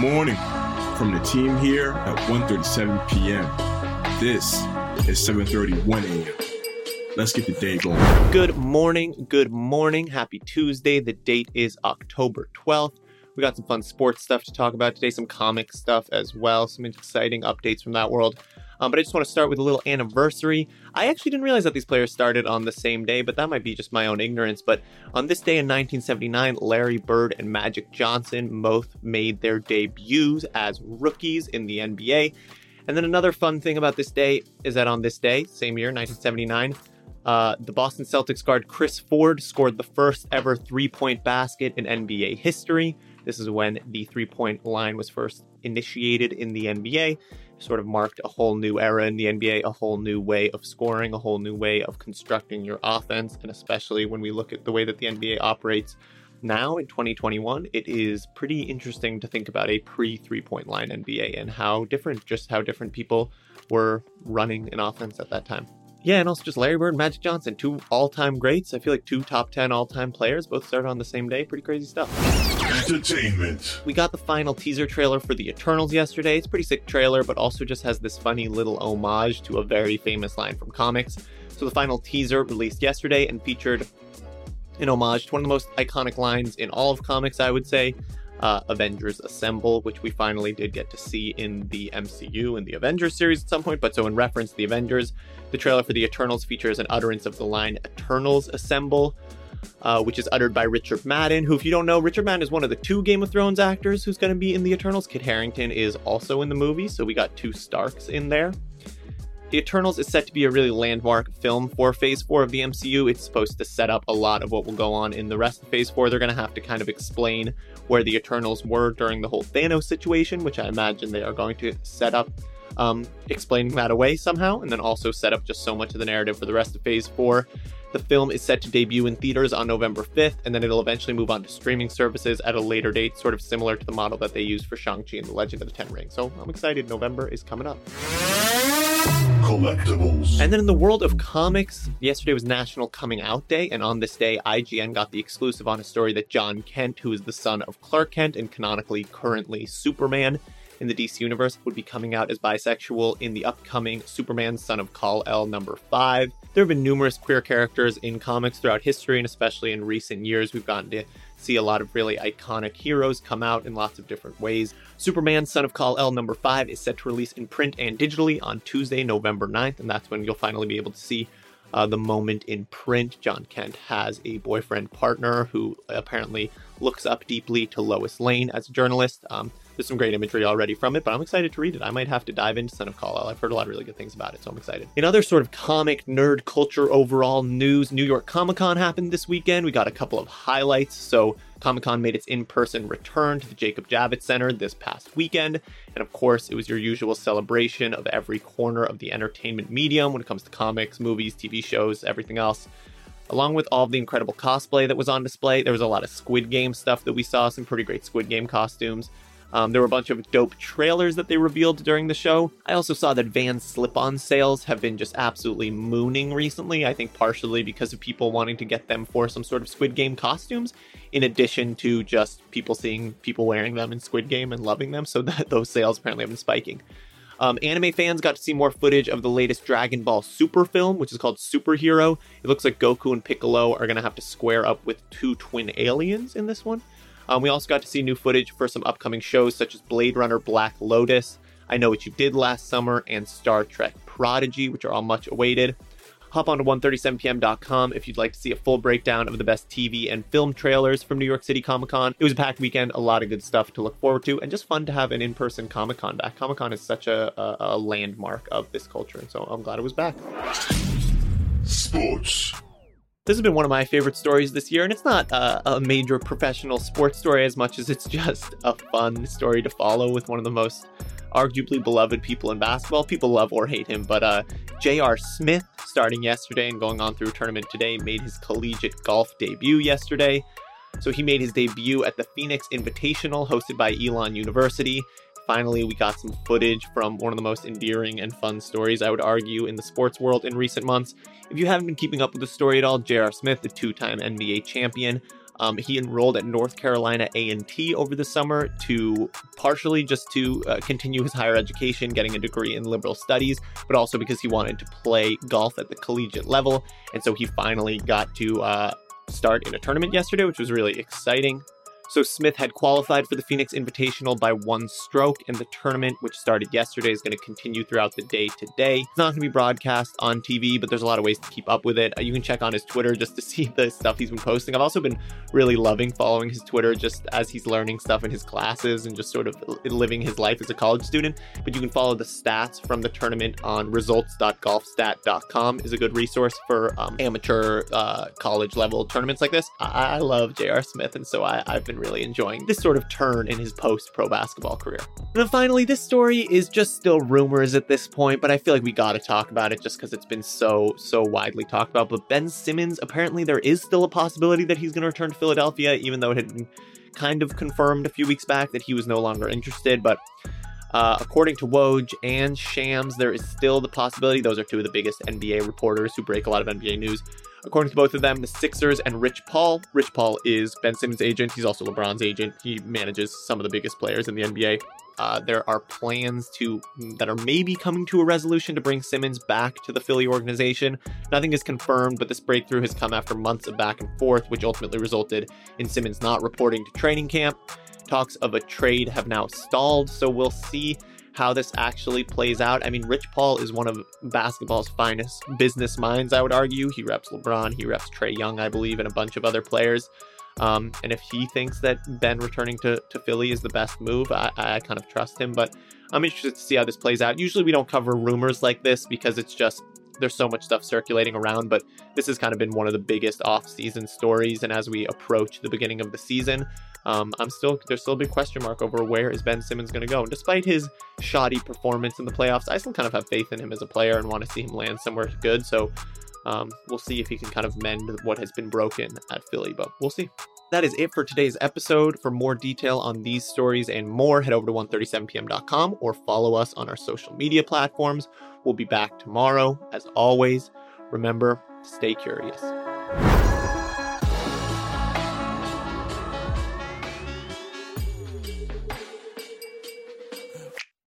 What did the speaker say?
morning from the team here at ONE37pm This is 7.31 a.m. Let's get the day going. Good morning, good morning. Happy Tuesday. The date is October 12th. We got some fun sports stuff to talk about today, some comic stuff as well, some exciting updates from that world. Um, but I just want to start with a little anniversary. I actually didn't realize that these players started on the same day, but that might be just my own ignorance. But on this day in 1979, Larry Bird and Magic Johnson both made their debuts as rookies in the NBA. And then another fun thing about this day is that on this day, same year, 1979, uh, the Boston Celtics guard Chris Ford scored the first ever three point basket in NBA history. This is when the three point line was first initiated in the NBA sort of marked a whole new era in the NBA, a whole new way of scoring, a whole new way of constructing your offense. And especially when we look at the way that the NBA operates now in 2021, it is pretty interesting to think about a pre three point line NBA and how different, just how different people were running an offense at that time. Yeah, and also just Larry Bird and Magic Johnson, two all time greats. I feel like two top 10 all time players, both started on the same day. Pretty crazy stuff. Entertainment. We got the final teaser trailer for The Eternals yesterday. It's a pretty sick trailer, but also just has this funny little homage to a very famous line from comics. So the final teaser released yesterday and featured an homage to one of the most iconic lines in all of comics, I would say uh, Avengers Assemble, which we finally did get to see in the MCU in the Avengers series at some point. But so, in reference to the Avengers, the trailer for the Eternals features an utterance of the line Eternals Assemble. Uh, which is uttered by Richard Madden, who, if you don't know, Richard Madden is one of the two Game of Thrones actors who's going to be in the Eternals. Kit Harington is also in the movie, so we got two Starks in there. The Eternals is set to be a really landmark film for Phase 4 of the MCU. It's supposed to set up a lot of what will go on in the rest of Phase 4. They're going to have to kind of explain where the Eternals were during the whole Thanos situation, which I imagine they are going to set up, um, explaining that away somehow, and then also set up just so much of the narrative for the rest of Phase 4. The film is set to debut in theaters on November 5th, and then it'll eventually move on to streaming services at a later date, sort of similar to the model that they used for Shang-Chi and the Legend of the Ten Rings. So I'm excited. November is coming up. Collectibles. And then in the world of comics, yesterday was National Coming Out Day, and on this day, IGN got the exclusive on a story that Jon Kent, who is the son of Clark Kent and canonically currently Superman, in the DC universe would be coming out as bisexual in the upcoming Superman Son of Kal-El number 5. There have been numerous queer characters in comics throughout history, and especially in recent years, we've gotten to see a lot of really iconic heroes come out in lots of different ways. Superman Son of Kal-El number 5 is set to release in print and digitally on Tuesday, November 9th, and that's when you'll finally be able to see uh, the moment in print. Jon Kent has a boyfriend partner who apparently looks up deeply to Lois Lane as a journalist. Um, there's some great imagery already from it, but I'm excited to read it. I might have to dive into Son of Kal-El. I've heard a lot of really good things about it, so I'm excited. In other sort of comic nerd culture overall news, New York Comic Con happened this weekend. We got a couple of highlights. So Comic Con made its in person return to the Jacob Javits Center this past weekend. And of course, it was your usual celebration of every corner of the entertainment medium when it comes to comics, movies, TV shows, everything else. Along with all the incredible cosplay that was on display, there was a lot of Squid Game stuff that we saw, some pretty great Squid Game costumes. Um, there were a bunch of dope trailers that they revealed during the show. I also saw that Vans slip on sales have been just absolutely mooning recently. I think partially because of people wanting to get them for some sort of Squid Game costumes, in addition to just people seeing people wearing them in Squid Game and loving them. So that those sales apparently have been spiking. Um, anime fans got to see more footage of the latest Dragon Ball Super film, which is called Superhero. It looks like Goku and Piccolo are going to have to square up with two twin aliens in this one. Um, we also got to see new footage for some upcoming shows such as Blade Runner Black Lotus, I Know What You Did Last Summer, and Star Trek Prodigy, which are all much awaited. Hop on to ONE37pm.com if you'd like to see a full breakdown of the best TV and film trailers from New York City Comic Con. It was a packed weekend, a lot of good stuff to look forward to, and just fun to have an in person Comic Con back. Comic Con is such a, a, a landmark of this culture, and so I'm glad it was back. Sports. This has been one of my favorite stories this year, and it's not a, a major professional sports story as much as it's just a fun story to follow with one of the most arguably beloved people in basketball. People love or hate him, but uh, J.R. Smith, starting yesterday and going on through a tournament today, made his collegiate golf debut yesterday. So he made his debut at the Phoenix Invitational hosted by Elon University finally, we got some footage from one of the most endearing and fun stories, I would argue, in the sports world in recent months. If you haven't been keeping up with the story at all, J.R. Smith, the two time NBA champion, Um, he enrolled at North Carolina A&T over the summer to partially just to uh, continue his higher education, getting a degree in liberal studies, but also because he wanted to play golf at the collegiate level. And so he finally got to uh, start in a tournament yesterday, which was really exciting. So Smith had qualified for the Phoenix Invitational by one stroke, and the tournament, which started yesterday, is going to continue throughout the day today. It's not going to be broadcast on TV, but there's a lot of ways to keep up with it. Uh, you can check on his Twitter just to see the stuff he's been posting. I've also been really loving following his Twitter just as he's learning stuff in his classes and just sort of living his life as a college student. But you can follow the stats from the tournament on results.golfstat.com is a good resource for um, amateur uh, college level tournaments like this. I, I love J.R. Smith, and so I, I've been really enjoying this sort of turn in his post pro basketball career. And then finally, this story is just still rumors at this point, but I feel like we got to talk about it just because it's been so, so widely talked about. But Ben Simmons, apparently, there is still a possibility that he's to return to Philadelphia, even though it had been kind of confirmed a few weeks back that he was no longer interested. But uh, according to Woj and Shams, there is still the possibility. Those are two of the biggest NBA reporters who break a lot of NBA news. According to both of them, the Sixers and Rich Paul. Rich Paul is Ben Simmons' agent. He's also LeBron's agent. He manages some of the biggest players in the NBA. Uh, there are plans to that are maybe coming to a resolution to bring Simmons back to the Philly organization. Nothing is confirmed, but this breakthrough has come after months of back and forth, which ultimately resulted in Simmons not reporting to training camp. Talks of a trade have now stalled, so we'll see how this actually plays out. I mean, Rich Paul is one of basketball's finest business minds, I would argue. He reps LeBron, he reps Trae Young, I believe, and a bunch of other players. Um, and if he thinks that Ben returning to, to Philly is the best move, I, I kind of trust him. But I'm interested to see how this plays out. Usually we don't cover rumors like this because it's just there's so much stuff circulating around, but this has kind of been one of the biggest off-season stories. And as we approach the beginning of the season, um, I'm still there's still a big question mark over where is Ben Simmons going to go. And despite his shoddy performance in the playoffs, I still kind of have faith in him as a player and want to see him land somewhere good. So um, we'll see if he can kind of mend what has been broken at Philly, but we'll see. That is it for today's episode. For more detail on these stories and more, head over to ONE37pm.com or follow us on our social media platforms. We'll be back tomorrow. As always, remember, stay curious.